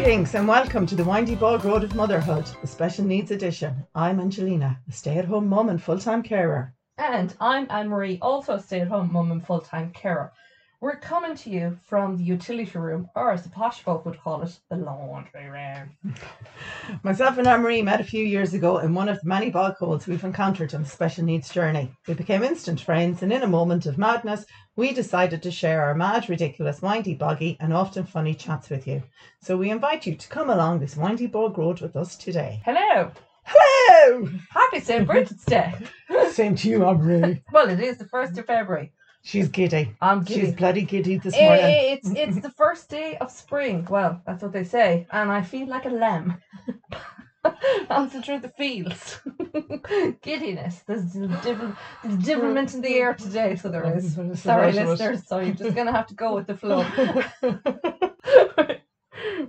Greetings and welcome to the Windy Bog Road of Motherhood, the Special Needs Edition. I'm Angelina, a stay at home mum and full time carer. And I'm Anne Marie, also a stay at home mum and full time carer. We're coming to you from the utility room, or as the posh folk would call it, the laundry room. Myself and Anne Marie met a few years ago in one of the many bog holes we've encountered on the special needs journey. We became instant friends, and in a moment of madness, we decided to share our mad, ridiculous, windy, boggy, and often funny chats with you. So we invite you to come along this windy bog road with us today. Hello! Hello! Happy St. Bridget's Day! Same to you, Anne Marie. Well, it is the 1st of February. She's giddy. I'm giddy. She's bloody giddy this Eh, morning. It's it's the first day of spring. Well, that's what they say, and I feel like a lamb. Bouncing through the fields. Giddiness. There's different there's different in the air today, so there is. Sorry, listeners. So you're just gonna have to go with the flow.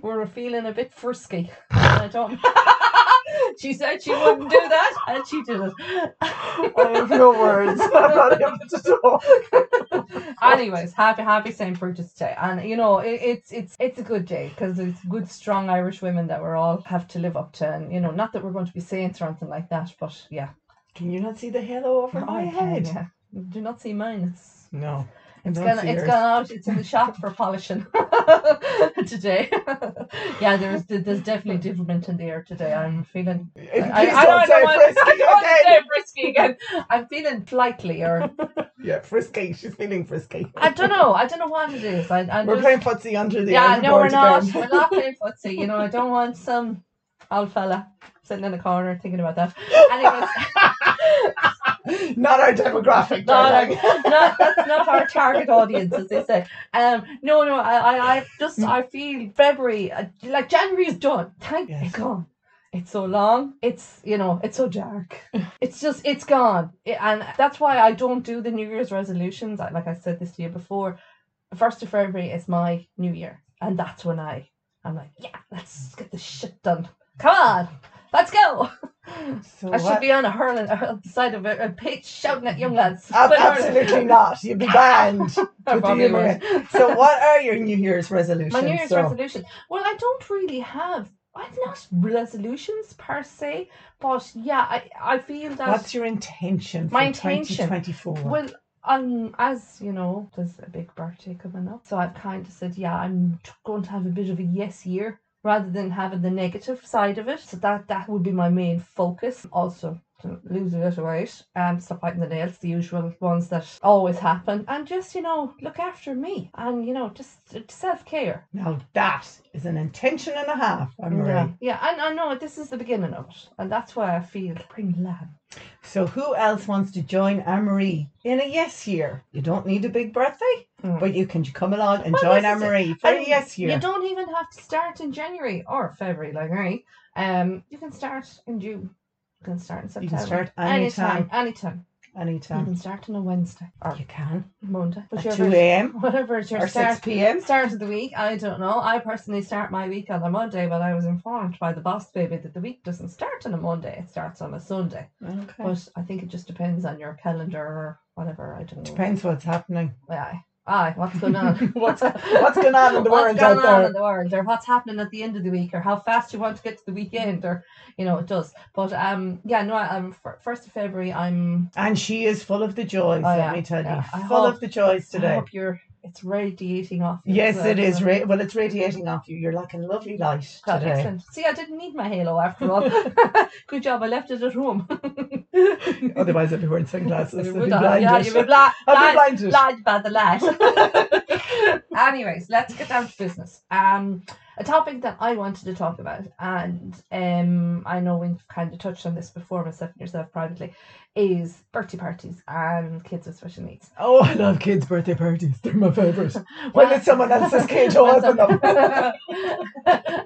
We're feeling a bit frisky. I don't. she said she wouldn't do that, and she did it. I have no words. I'm not able to talk. Anyways, happy happy St. Bridget's Day, and you know it, it's it's it's a good day because it's good, strong Irish women that we're all have to live up to, and you know, not that we're going to be saints or anything like that, but yeah. Can you not see the halo over my I head? can, yeah. Do not see mine. It's No. It's see it's gone out. It's in the shop for polishing today. yeah, there's there's definitely different in the air today. I'm feeling. If- I, I don't say want- frisky I don't again. say frisky again. I'm feeling flightly, or Yeah, frisky. She's feeling frisky. I don't know. I don't know what it is. I, I We're just- playing footsie under the Yeah, no, we're not. again. We're not playing footsie. You know, I don't want some old fella sitting in the corner thinking about that. Anyways, not our demographic. no, darling. not, that's not our target audience, as they say. Um, no, no, I, I, I just, I feel February, uh, like January is done. Thank Yes. it's gone. It's so long. It's you know, it's so dark. It's just, it's gone, I- and that's why I don't do the New Year's resolutions. Like I said this to you before, first of February is my New Year, and that's when I, I'm like, yeah, let's get this shit done. Come on, let's go. So I should be on a hurling on the side of a, a pitch shouting at young lads. Ab- absolutely not. You'd be banned. I with the probably humour. would. So, what are your New Year's resolutions? My New Year's so, resolution. Well, I don't really have. I've not resolutions per se, but yeah, I I feel that. What's your intention for My intention? 2024? Well, um, as you know, there's a big birthday coming up, so I've kind of said, yeah, I'm t- going to have a bit of a yes year rather than having the negative side of it. So that that would be my main focus. Also. To lose a bit of weight and stop biting the nails, the usual ones that always happen, and just you know look after me and you know just self care. now, that is an intention and a half, Marie. Yeah, yeah, and I know this is the beginning of it, and that's why I feel bring lamb. So, who else wants to join Anne Marie in a yes year? You don't need a big birthday, Mm. but you can come along and Well, join Anne Marie for And a yes year. You don't even have to start in January or February like me. Um, you can start in June. You can start in You September. can start anytime. anytime. Anytime. You Anytime. can start on a Wednesday or You can. Monday. At Whichever 2 a.m. Whatever is your or start. 6 p.m. Start of the week, I don't know. I personally start my week on a Monday, but I was informed by the boss baby that the week doesn't start on a Monday, it starts on a Sunday. Okay. But I think it just depends on your calendar or whatever. I don't know. Depends what's happening. Aye. Aye, what's going on? What's- what's going on in the What's world going out on there? in the world, or what's happening at the end of the week, or how fast you want to get to the weekend, or you know, it does. But um, yeah, no, um, fir- first of February, I'm. And she is full of the joys, Oh, let me tell yeah. you. I Full hope- of the joys today. I hope you're. It's radiating off. you Yes, well, it is. Ra- well, it's radiating off you. You're like a lovely light God, today. excellent. See, I didn't need my halo after all. Good job, I left it at home. Otherwise, I'd be wearing sunglasses. I'd be have, yeah, you would bla- I'd be blind, blinded. blind by the light. Anyways, let's get down to business. Um, a topic that I wanted to talk about, and um, I know we've kind of touched on this before, myself and yourself privately, is birthday parties and kids with special needs. Oh, I love kids' birthday parties. They're my favourite. When it's someone else's kid who Well, open them.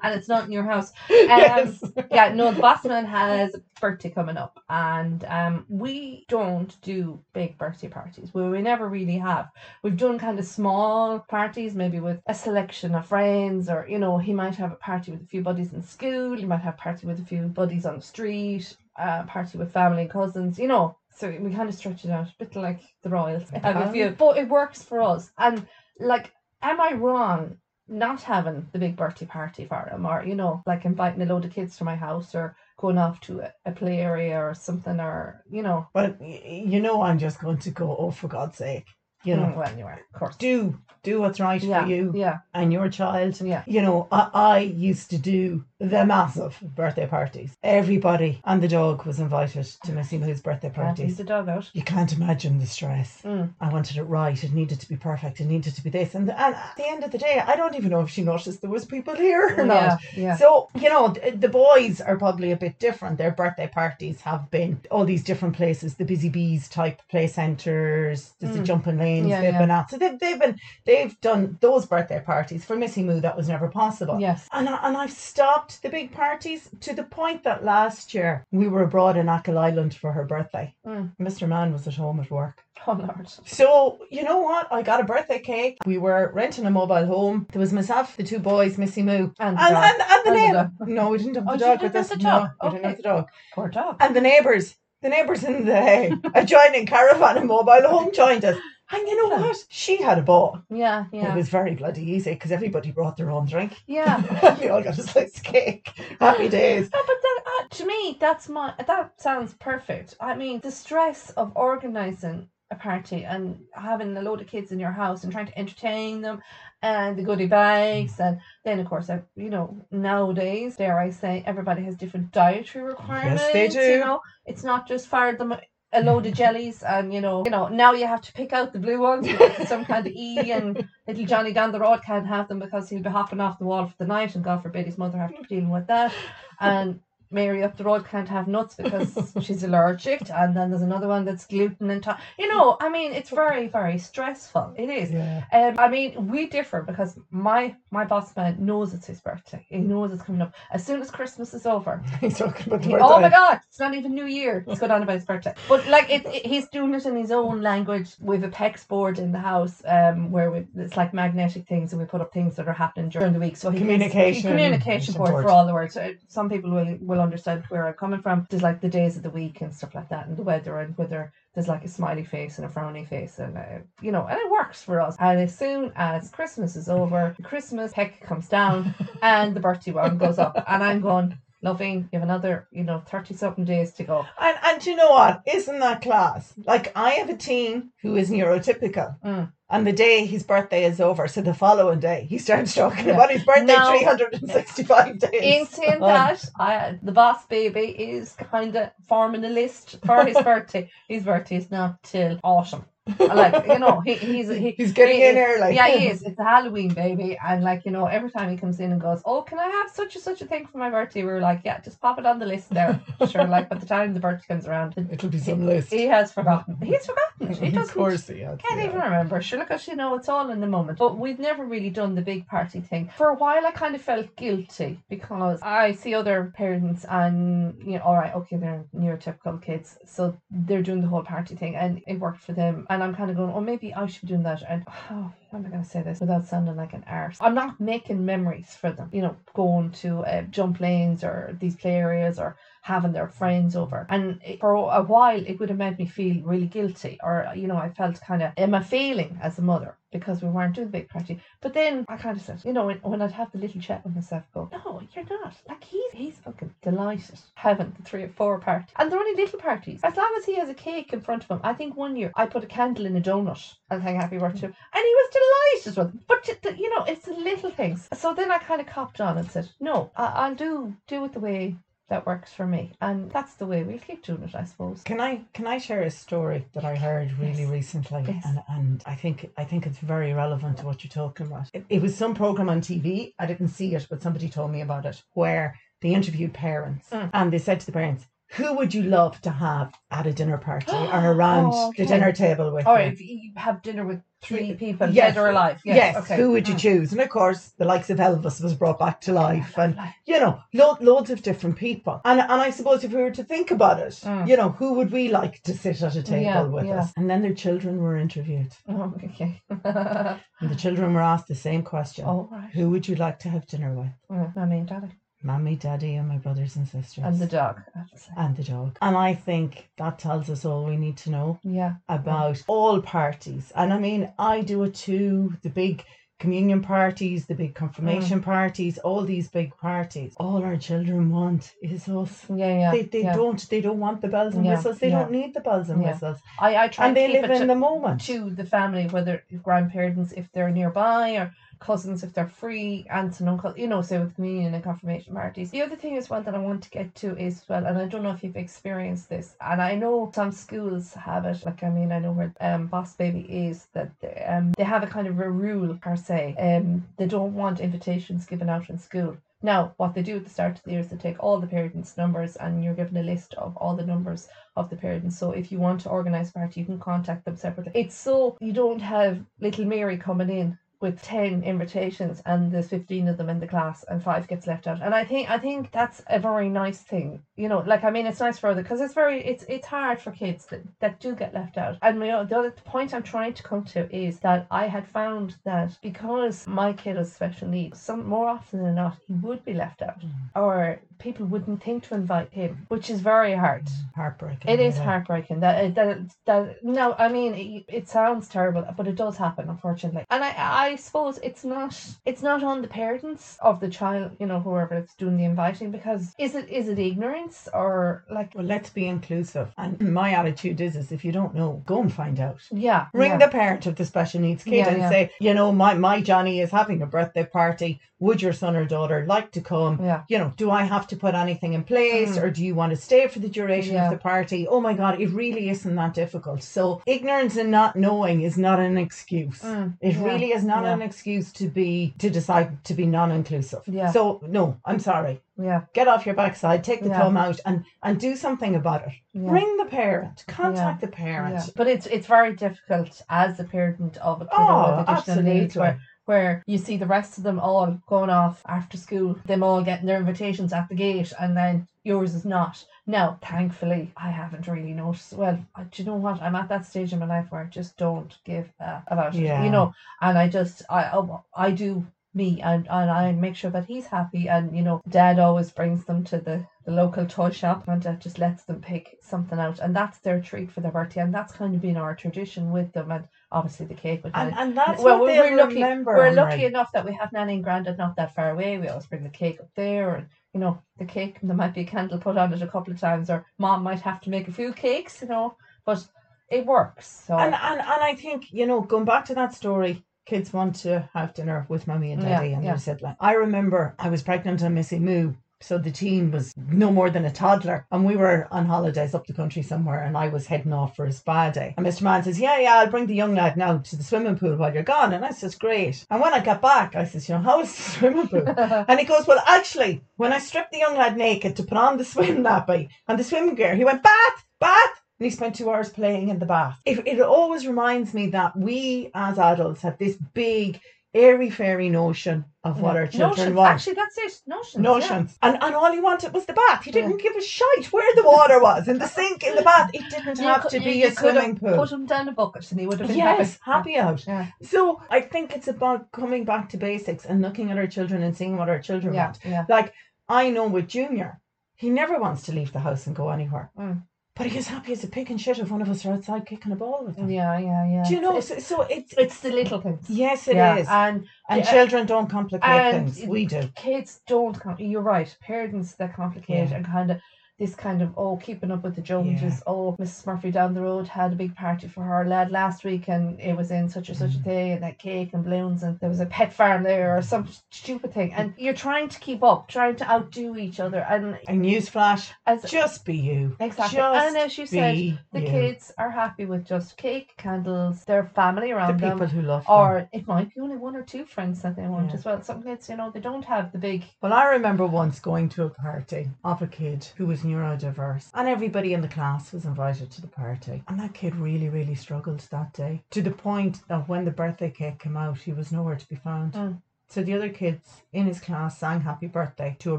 and it's not in your house. yes. yeah, no, the Bossman has a birthday coming up, and um, we don't do big birthday parties. Well, we never really have. We've done kind of small parties, maybe with a selection of friends, or you know, he might have a party with a few buddies in school. He might have a party with a few buddies on the street. A party with family and cousins. You know, so we kind of stretch it out, a bit like the royals. Have a few, but it works for us. And like, am I wrong? not having the big birthday party for him, or you know, like inviting a load of kids to my house, or going off to a, a play area or something, or you know, But you know, I'm just going to go. Oh, for God's sake! You know, mm, well, you are, of course, do do what's right yeah, for you yeah, and your child. yeah. You know, I, I used to do the massive birthday parties. Everybody and the dog was invited to Missy Moo's birthday parties. the dog out. You can't imagine the stress. Mm. I wanted it right. It needed to be perfect. It needed to be this. And, and at the end of the day, I don't even know if she noticed there was people here or not. Yeah, yeah. So, you know, th- the boys are probably a bit different. Their birthday parties have been all these different places, the Busy Bees type play centres, there's the Mm. jumping Yeah, they've yeah. been at. So they've, they've been, they've done those birthday parties. For Missy Moo, that was never possible. Yes. And, I, and I've stopped the big parties to the point that last year we were abroad in Achill Island for her birthday. Mm. Mr. Mann was at home at work. Oh Lord. So, you know what? I got a birthday cake. We were renting a mobile home. There was myself, the two boys, Missy Moo, And, and, the dog. and, and the neighbour. No, we didn't have the Oh, dog didn't with us. the dog. No, we didn't have Okay. the dog. poor dog. And the neighbours, the neighbours in the adjoining caravan and mobile home joined us. And you know what? She had a ball. Yeah, yeah, It was very bloody easy because everybody brought their own drink. yeah. and we all got a slice of cake. Happy days. No, but that, uh, to me, that's my that sounds perfect. I mean, the stress of organizing a party and having a load of kids in your house and trying to entertain them and the goodie bags and then of course uh, you know nowadays dare i say everybody has different dietary requirements yes, they do. you know it's not just fire them a load of jellies and you know you know now you have to pick out the blue ones some kind of e and little johnny down the road can't have them because he'll be hopping off the wall for the night and god forbid his mother have to be dealing with that. And Mary up the road can't have nuts because she's allergic, and then there's another one that's gluten and to- you know. I mean, it's very very stressful. It is. Yeah. Um, I mean, we differ because my my boss man knows it's his birthday. He knows it's coming up as soon as Christmas is over. He's talking about the He- birthday. oh my God, it's not even New Year. It's going on about his birthday. But like, it, it- he's doing it in his own language. We have a PECS board in the house, um, where we, it's like magnetic things, and we put up things that are happening during the week. So he Communication communication board support. for all the words. So some people will will understand where I'm coming from. There's like the days of the week and stuff like that, and the weather, and whether there's like a smiley face and a frowny face, and uh, you know, and it works for us. And as soon as Christmas is over, Christmas peck comes down, and the birthday one goes up, and I'm going. Loving, you have another, you know, 30 something days to go. And and you know what? Isn't that class? Like I have a teen who is neurotypical. Mm. And the day his birthday is over, so the following day he starts talking Yeah. about his birthday Now- 365 days. In saying um, that, I, the boss baby is kind of forming a list for his birthday. His birthday is not till autumn. Like, you know, he, he's he, He's getting he in is- early. Yeah, he is. It's a Halloween baby, and like you know, every time he comes in and goes, "Oh, can I have such and such a thing for my birthday?" We're like, "Yeah, just pop it on the list there." sure, like by the time the birthday comes around, It'll be some list. he has forgotten. He's forgotten. He doesn't. course he has. Can't yeah. even remember. Sure, look, you know, it's all in the moment. But we've never really done the big party thing. For a while, I kind of felt guilty because I see other parents and, you know, all right, okay, they're neurotypical kids. So they're doing the whole party thing and it worked for them. And I'm kind of going, oh, maybe I should be doing that. And oh, how am I going to say this without sounding like an arse? I'm not making memories for them, you know, going to uh, jump lanes or these play areas or having their friends over. And it- for a while, it would have made me feel really guilty, or you know, I felt kind of am I failing as a mother because we weren't doing the big party. But then I kind of said, you know, when, when I'd have the little chat with myself, go, no, you're not. Like he's he's fucking delighted having the three or four party, and they're only little parties. As long as he has a cake in front of him. I think one year I put a candle in a donut and sang happy birthday, and he was delighted with it. But you know, it's the little things. So then I kind of copped on and said, no, I- I'll do do it the way that works for me. And that's the way we'll keep doing it, I suppose. Can I can I share a story that I heard really Yes. recently, Yes. and and I think I think it's very relevant to what you're talking about. It, it was some program on TV. I didn't see it, but somebody told me about it, where they interviewed parents Mm. and they said to the parents, "Who would you love to have at a dinner party or around Oh, the dinner table with Or you?" if you have dinner with three people, yes. dead or alive. Yes. Yes, okay. who would you Mm. choose? And of course, the likes of Elvis was brought back to life, and you know, lo- loads of different people. And and I suppose if we were to think about it, Mm. you know, who would we like to sit at a table Yeah, with yeah. us? And then their children were interviewed, oh, okay. and the children were asked the same question: oh, right. Who would you like to have dinner with? Mm, Mommy and daddy. Mommy, Daddy, and my brothers and sisters, And the dog. I have to say. and the dog. And I think that tells us all we need to know Yeah. about all parties. And I mean, I do it too. The big communion parties, the big Mm. confirmation parties, all these big parties. All our children want is us. Yeah, yeah. They, they yeah. don't they don't want the bells and Yeah, whistles. They yeah. don't need the bells and Yeah. whistles. I, I try And to they keep live it in to, the moment. to the family, whether grandparents if they're nearby or cousins if they're free, aunts and uncles, you know, say with communion and confirmation parties. The other thing as well that I want to get to is well, and I don't know if you've experienced this, and I know some schools have it. Like I mean, I know where um Boss Baby is that they, um they have a kind of a rule per se. Um, they don't want invitations given out in school. Now, what they do at the start of the year is they take all the parents' numbers and you're given a list of all the numbers of the parents. So if you want to organise a party, you can contact them separately. It's so you don't have little Mary coming in with 10 invitations and there's 15 of them in the class and five gets left out and i think i think that's a very nice thing you know like i mean it's nice for other because it's very it's it's hard for kids that, that do get left out and you know, the other point i'm trying to come to is that i had found that because my kid has special needs some more often than not he would be left out mm-hmm. or people wouldn't think to invite him which is very hard Heartbreaking. it is really. heartbreaking that that that no, I mean it, it sounds terrible, but it does happen, unfortunately. And I I suppose it's not it's not on the parents of the child, you know, whoever is doing the inviting, because is it is it ignorance or like Well, let's be inclusive. And my attitude is, is if you don't know, go and find out. yeah Ring yeah, the parent of the special needs kid Yeah, and yeah. say, you know, my, my Johnny is having a birthday party. Would your son or daughter like to come? yeah You know, do I have to put anything in place Mm. or do you want to stay for the duration of the party? Oh my God, it really isn't that difficult. So, ignorance and not knowing is not an excuse. Mm, It really is not yeah. an excuse to be to decide to be non-inclusive. Yeah. So no, I'm sorry. yeah Get off your backside, take the Yeah. thumb out, and and do something about it. yeah. Ring the parent, contact the parent. But it's it's very difficult as a parent of a kid Oh, with additional needs where where you see the rest of them all going off after school, them all getting their invitations at the gate, and then yours is not. Now, thankfully, I haven't really noticed. Well, I- do you know what? I'm at that stage in my life where I just don't give uh, about it, you know. And I just, I, I, I do me, and, and I make sure that he's happy. And you know, Dad always brings them to the the local toy shop and just lets them pick something out, and that's their treat for their birthday, and that's kind of been our tradition with them, and obviously the cake. With And, and that's well, what we're, they'll we're lucky. remember. We're Anne-Marie. lucky enough that we have Nanny and Grandad not that far away. We always bring the cake up there, and you know the cake. There might be a candle put on it a couple of times, or Mom might have to make a few cakes, you know. But it works. So And, and and I think you know, going back to that story, kids want to have dinner with mommy and mm, Yeah, daddy and yeah. their sibling. I remember I was pregnant on Missy Moo. So the teen was no more than a toddler, and we were on holidays up the country somewhere, and I was heading off for a spa day. And Mr. Mann says, "Yeah, yeah, I'll bring the young lad now to the swimming pool while you're gone." And I says, "Great." And when I got back, I says, "You know, how was the swimming pool?" And he goes, Well, actually, when I stripped the young lad naked to put on the swim nappy and the swim gear, he went, Bath, bath. And he spent two hours playing in the bath. It, it always reminds me that we as adults have this big, airy fairy notion of what our children Notions. want. Actually, that's it. Notions. Notions. And, and all he wanted was the bath. He didn't Yeah. give a shite where the water was, in the sink, in the bath. It didn't Yeah. have You to be a could swimming pool. Put him down a bucket, and he would have been Yes, happy. happy out. Yeah. So I think it's about coming back to basics and looking at our children and seeing what our children Yeah. want. Yeah. Like I know with Junior, he never wants to leave the house and go anywhere. Mm. But he is happy as a pig in shit if one of us are outside kicking a ball with him. Yeah. Yeah. Yeah. Do you know? It's, So, so it's it's the little things. yes, it is, yeah. And and yeah, children don't complicate and things. We do. kids don't com- you're right parents that complicate Yeah. and kind of this kind of oh keeping up with the joneses oh mrs murphy down the road had a big party for her lad last week and it was in such and such a Mm. day and that cake and balloons and there was a pet farm there or some stupid thing and you're trying to keep up trying to outdo each other and A newsflash: as just be you. exactly Just and as you said the you. kids are happy with just cake candles their family the around them people who love them. or it might be only one or two friends that they want Yeah. as well. Some kids, you know, they don't have the big Well, I remember once going to a party of a kid who was neurodiverse, and everybody in the class was invited to the party. And that kid really, really struggled that day to the point that when the birthday cake came out, he was nowhere to be found. Mm. So the other kids in his class sang happy birthday to a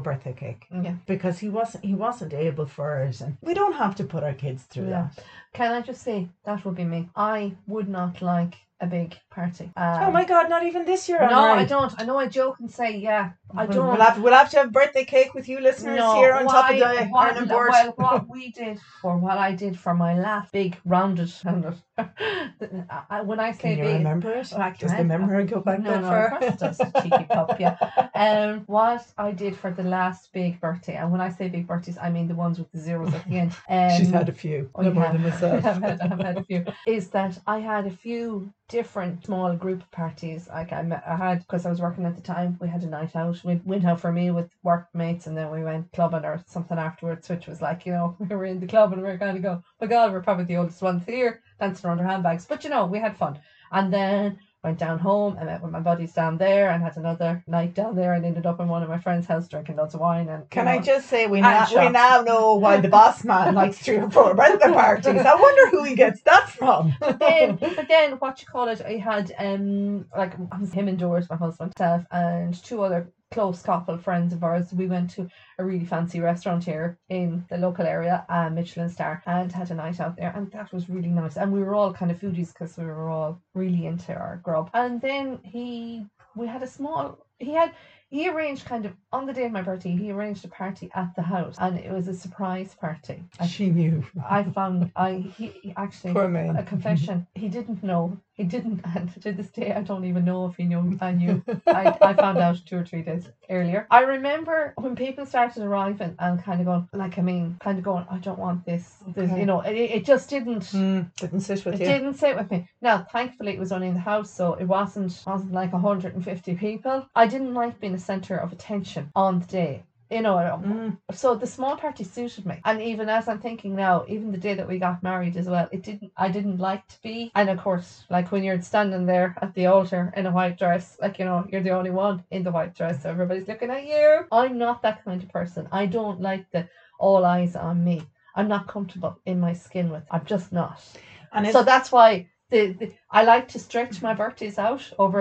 birthday cake yeah. because he wasn't he wasn't able for it and we don't have to put our kids through Yeah. that. Can I just say that would be me? I would not like a big party. oh Um, my God! Not even this year. No, Anne-Marie. I don't. I know I joke and say, yeah, I We'll- don't. We'll have, we'll have to have birthday cake with you listeners no, here on top of why- the what, Ireland board. Well, what we did, or what I did for my last big rounded, I- I- when I say Can you big, remember it? I Does the memory go back no, that no, far? of course it does, cheeky pup, yeah. Um, what I did for the last big birthday, and when I say big birthdays, I mean the ones with the zeros at the end. Um, She's had a few, Oh, no you more have. than myself. I've had, I've had a few. Is that I had a few different small group parties. Like I, met, I had because I was working at the time. We had a night out. We went out for a meal with workmates, and then we went clubbing or something afterwards, which was like you know we were in the club and we were kind of going, my God, we're probably the oldest ones here, dancing around our handbags. But you know we had fun, and then. Went down home and met with my buddies down there and had another night down there and ended up in one of my friend's house drinking lots of wine and Can I just say we now we now know why the boss man likes three or four birthday parties. I wonder who he gets that from. but then, but then, what you call it? I had um like him and Doris, my husband, myself, and two other close couple friends of ours. We went to a really fancy restaurant here in the local area, uh, Michelin Star, and had a night out there, and that was really nice. And we were all kind of foodies because we were all really into our grub. And then he, we had a small. He had he arranged kind of on the day of my birthday. He arranged a party at the house, and it was a surprise party. I, She knew. I found I he, he actually a confession. He didn't know. He didn't, and to this day, I don't even know if he knew. I knew. I, I found out two or three days earlier. I remember when people started arriving and kind of going, like, I mean, kind of going, I don't want this. this Okay. you know, it, it just didn't. Mm, didn't sit with It you. didn't sit with me. Now, thankfully, it was only in the house, so it wasn't wasn't like 150 people. I didn't like being a centre of attention on the day. You know, Mm. so the small party suited me. And even as I'm thinking now, even the day that we got married as well, it didn't I didn't like to be and of course, like when you're standing there at the altar in a white dress, like you know, you're the only one in the white dress, so everybody's looking at you. I'm not that kind of person. I don't like the all eyes on me. I'm not comfortable in my skin with I'm just not. And So that's why the, the I like to stretch my birthdays out over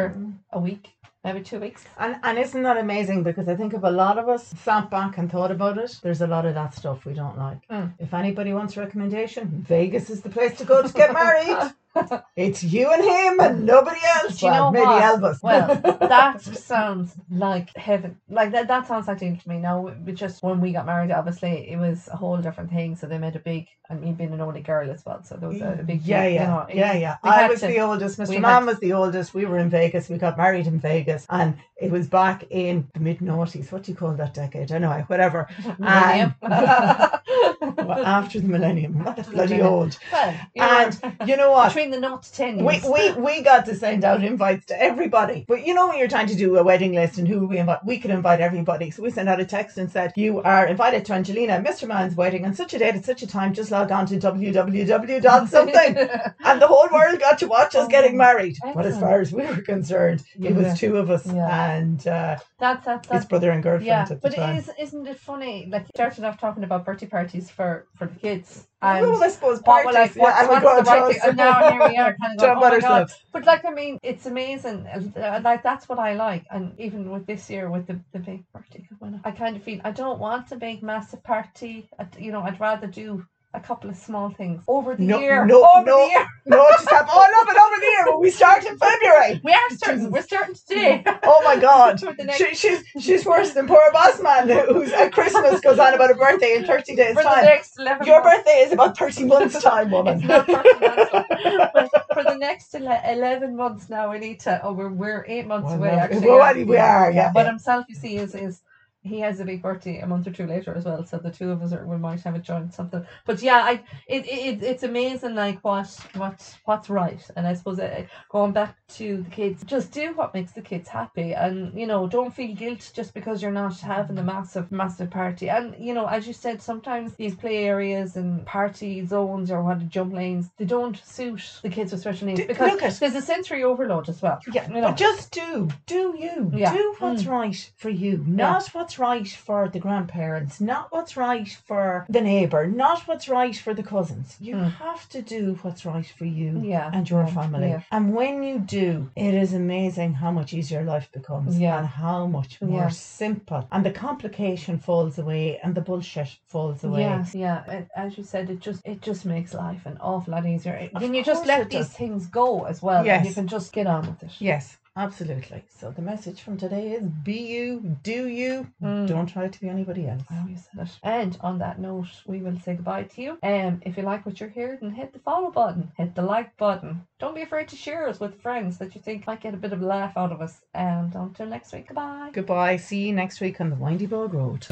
a week, maybe two weeks. and, and isn't that amazing? Because I think if a lot of us sat back and thought about it, there's a lot of that stuff we don't like. Mm. If anybody wants a recommendation, Vegas is the place to go to get married. it's you and him and nobody else. Do you well, know maybe what? Elvis. Well, that sounds like heaven. Like that, that sounds like dream to me. Now, just when we got married, obviously it was a whole different thing. So they made a big, and me being an only girl as well. So there was a, a big, yeah, yeah, know, yeah, yeah. I was to- the oldest. Mr. Man was the oldest. We were in Vegas. We got married in Vegas, and it was back in the mid noughties. What do you call that decade? Anyway, whatever. Millennium. Well, after the millennium, not bloody old. Well, And you know what? between the to ten We, we we got to send out invites to everybody. But you know when you're trying to do a wedding list and who we invite, we could invite everybody. So we sent out a text and said, You are invited to Angelina, Mr. Man's wedding on such a date at such a time. Just log on to www dot something. and the whole world got to watch us Oh, getting married. But as far as we were concerned, it was two of us Yeah. and uh, that's that's his that's brother and girlfriend yeah. But time. is isn't it funny? Like you started off talking about birthday parties for for the kids. Well, I suppose what parties, were like, yeah, and what's the right thing? And now here we are, kind of going, oh my god. But like, I mean, it's amazing. Uh, Like that's what I like. And even with this year, with the, the big party I kind of feel I don't want a big massive party. I, you know, I'd rather do a couple of small things over the No, year. no, over no. Oh, the year. No, just have all of it over there. But we start in February. We are starting. We're starting today. Oh my God. The She, she's she's worse than poor boss man who's at Christmas goes on about a birthday in 30 days for the time. Your months. birthday is about 30 months time, woman. It's not personal. but for the next 11 months now, we need to. Oh, we're, we're eight months away, actually. well, we are, yeah, But yeah. himself, you see, is, is he has a big birthday a month or two later as well. So the two of us are, we might have a joint something. But yeah, I it, it it's amazing like what what what's right. And I suppose uh, going back to the kids, just do what makes the kids happy, and you know don't feel guilt just because you're not having a massive massive party. And you know, as you said, sometimes these play areas and party zones or what the jump lanes they don't suit the kids with special needs D- because at- there's a sensory overload as well. Yeah, you know. but just do, do you, Yeah. do what's right for you, not what's what's right for the grandparents, not what's right for the neighbour, not what's right for the cousins. You Mm. have to do what's right for you Yeah. and your family. yeah. And when you do, it is amazing how much easier life becomes Yeah. and how much more simple. And the complication falls away and the bullshit falls away. Yeah, yeah. And as you said, it just it just makes life an awful lot easier Of when you just let these does. things go as well. and you can just get on with it. Yes, absolutely. So the message from today is be you, do you, Mm. don't try to be anybody else. Always said it. And on that note, we will say goodbye to you. Um, if you like what you're hearing, hit the follow button, hit the like button. Don't be afraid to share us with friends that you think might get a bit of a laugh out of us. And until next week, goodbye. Goodbye. See you next week on the Windy Bog Road.